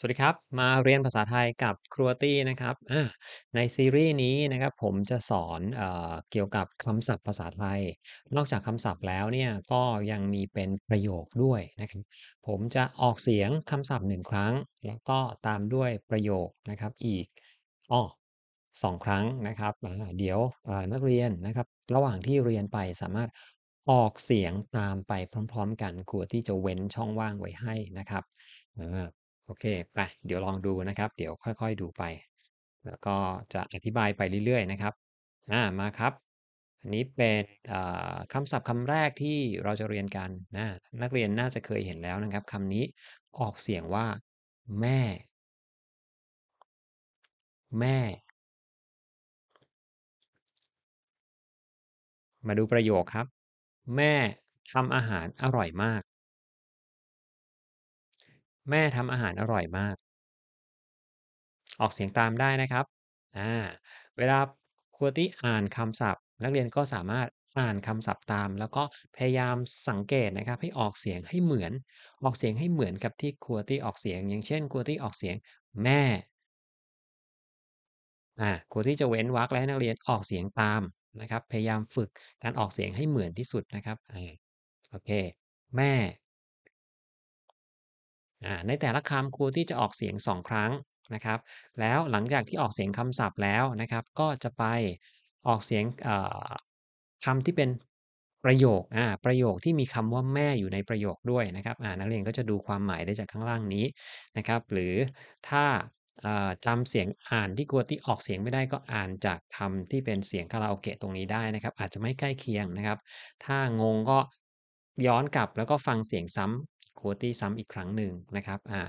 สวัสดีครับ มาเรียนภาษาไทยกับครูตี้นะครับในซีรีส์นี้นะครับผมจะสอนเอเกี่ยวกับคำศัพท์ภาษาไทย นอกจากคำศัพท์แล้วเนี่ยก็ยังมีเป็นประโยคด้วยนะครับผมจะออกเสียงคำศัพท์หนึ่งครั้ง แล้วก็ตามด้วยประโยคนะครับอีกอ้อสองครั้งนะครับเดี๋ยวนักเรียนนะครับ ระหว่างที่เรียนไปสามารถออกเสียงตามไปพร้อม ๆ กันครูตี้จะเว้นช่องว่างไว้ให้นะครับ โอเคไปเดี๋ยวลองดูนะครับ เดี๋ยวค่อยๆดูไป แล้วก็จะอธิบายไปเรื่อยๆนะครับอามาครับ อันนี้เป็นคำศัพท์คำแรกที่เราจะเรียนกันอานักเรียนน่าจะเคยเห็นแล้วนะครับคำนี้ออกเสียงว่า แม่ แม่ มาดูประโยคครับ แม่ทำอาหารอร่อยมาก แม่ทำอาหารอร่อยมาก ออกเสียงตามได้นะครับอาเวลาครูตี้อ่านคำศัพท์ นักเรียนก็สามารถอ่านคำศัพท์ตาม แล้วก็พยายามสังเกตนะครับ ให้ออกเสียงให้เหมือน ออกเสียงให้เหมือนกับที่ครูตี้ออกเสียง อย่างเช่นครูตี้ออกเสียงแม่อาครูตี้จะเว้นวรรคและให้นักเรียนออกเสียงตามนะครับ พยายามฝึกการออกเสียงให้เหมือนที่สุดนะครับโอเค แม่ ในแต่ละคำครูที่จะออกเสียง 2 ครั้งนะครับ แล้วหลังจากที่ออกเสียงคำศัพท์แล้วนะครับ ก็จะไปออกเสียงคำที่เป็นประโยคอาประโยคที่มีคำว่าแม่อยู่ในประโยคด้วยนะครับอ่านักเรียนก็จะดูความหมายได้จากข้างล่างนี้นะครับ หรือถ้าอ่าจำเสียงอ่านที่กลัวที่ออกเสียงไม่ได้ก็อ่านจากคำที่เป็นเสียงคาราโอเกะตรงนี้ได้นะครับ อาจจะไม่ใกล้เคียงนะครับ ถ้างงก็ย้อนกลับแล้วก็ฟังเสียงซ้ำ quoty ซ้ำอีกครั้งหนึ่งนะครับอ่า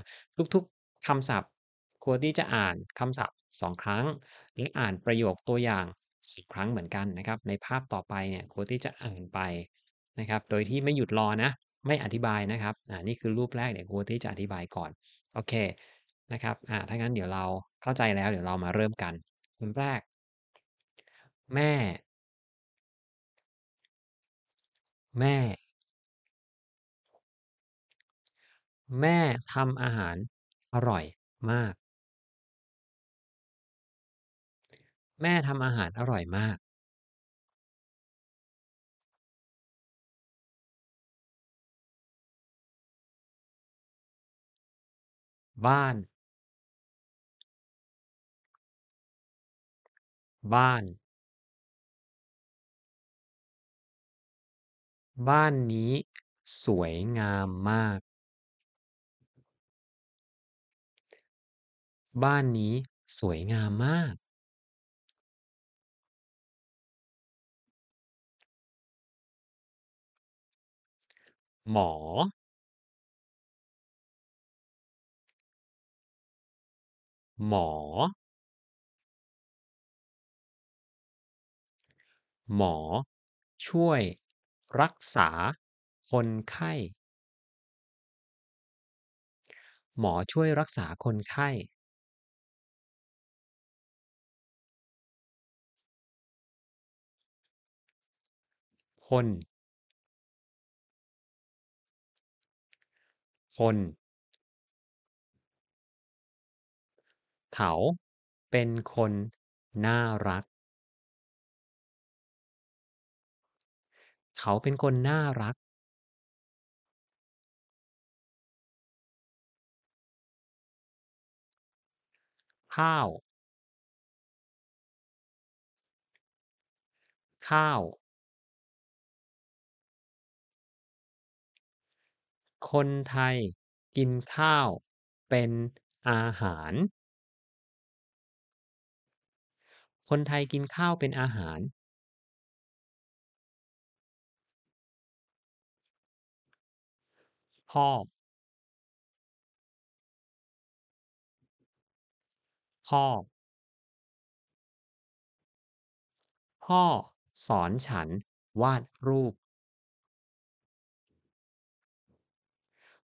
ทุกๆคำศัพท์ quoty จะอ่านคำศัพท์ 2 ครั้งและอ่านประโยคตัวอย่าง10ครั้งเหมือนกันนะครับ ในภาพต่อไปเนี่ย quoty จะอ่านไปนะครับ โดยที่ไม่หยุดรอนะ ไม่อธิบายนะครับอ่านี่คือรูปแรกเดี๋ยว quoty จะอธิบายก่อนโอเคนะครับอ่าถ้างั้นเดี๋ยวเราเข้าใจแล้วเดี๋ยวเรามาเริ่มกันคำแรก แม่ แม่ แม่ทำอาหารอร่อยมาก แม่ทำอาหารอร่อยมาก บ้าน บ้าน บ้านนี้สวยงามมาก บ้านนี้สวยงามมาก หมอ หมอ หมอ ช่วยรักษาคนไข้ หมอช่วยรักษาคนไข้ คนคน เขาเป็นคนน่ารัก เขาเป็นคนน่ารัก ข้าว ข้าว คนไทยกินข้าวเป็นอาหาร คนไทยกินข้าวเป็นอาหาร พ่อ พ่อ พ่อสอนฉันวาดรูป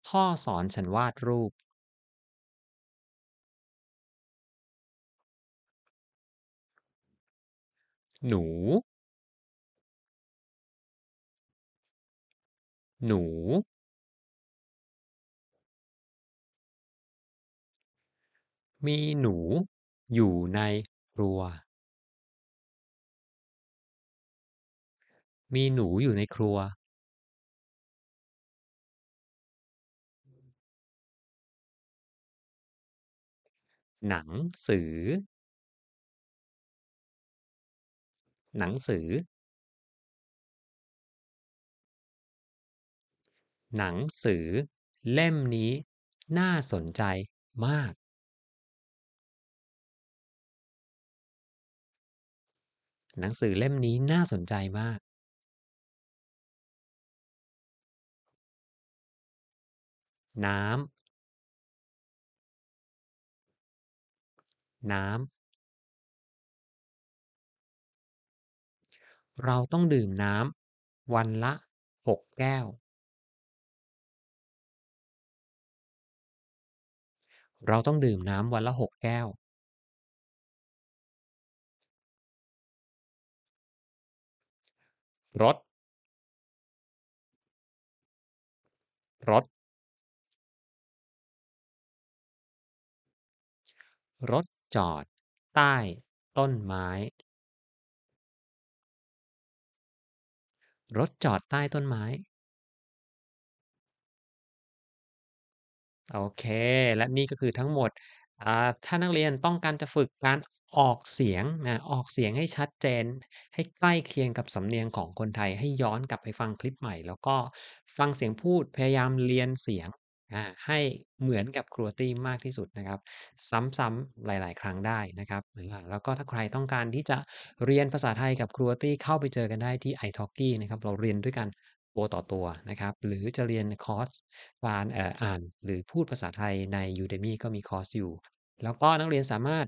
พ่อสอนฉันวาดรูปหนู หนู มีหนูอยู่ในครัว มีหนูอยู่ในครัว หนังสือ หนังสือ หนังสือเล่มนี้น่าสนใจมาก หนังสือเล่มนี้น่าสนใจมาก น้ำ น้ำ เราต้องดื่มน้ำวันละ 6 แก้ว เราต้องดื่มน้ำวันละ 6 แก้ว รถ รถรถ จอดใต้ต้นไม้ รถจอดใต้ต้นไม้ โอเค และนี่ก็คือทั้งหมด อ่า ถ้านักเรียนต้องการจะฝึกการออกเสียงนะ ออกเสียงให้ชัดเจน ให้ใกล้เคียงกับสำเนียงของคนไทย ให้ย้อนกลับไปฟังคลิปใหม่ แล้วก็ฟังเสียงพูด พยายามเรียนเสียง อาให้เหมือนกับครูตี้มากที่สุดนะครับ ซ้ำๆหลาย ๆ ครั้งได้นะครับอาแล้วก็ถ้าใครต้องการที่จะเรียนภาษาไทยกับครูตี้เข้าไปเจอกันได้ที่ italki นะครับเราเรียนด้วยกันตัวต่อตัวนะครับ หรือจะเรียนคอร์สการอ่ออ่าน หรือพูดภาษาไทยใน Udemy ก็มีคอร์สอยู่ แล้วก็นักเรียนสามารถ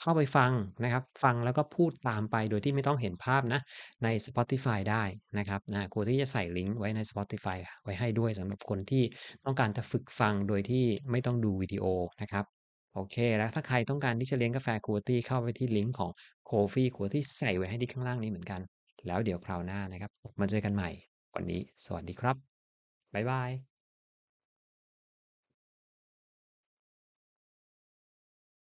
เข้าไปฟังนะครับ ฟังแล้วก็พูดตามไปโดยที่ไม่ต้องเห็นภาพนะใน Spotify ได้นะครับอาครูตี้จะใส่ลิงก์ไว้ใน Spotify ไว้ให้ด้วยสำหรับคนที่ต้องการจะฝึกฟังโดยที่ไม่ต้องดูวิดีโอนะครับโอเค แล้วถ้าใครต้องการที่จะเลี้ยงกาแฟครูตี้เข้าไปที่ลิงก์ของ Ko-fi ครูตี้ใส่ไว้ให้ที่ข้างล่างนี้เหมือนกัน แล้วเดี๋ยวคราวหน้านะครับ มาเจอกันใหม่ วันนี้ สวัสดีครับ บ๊ายบาย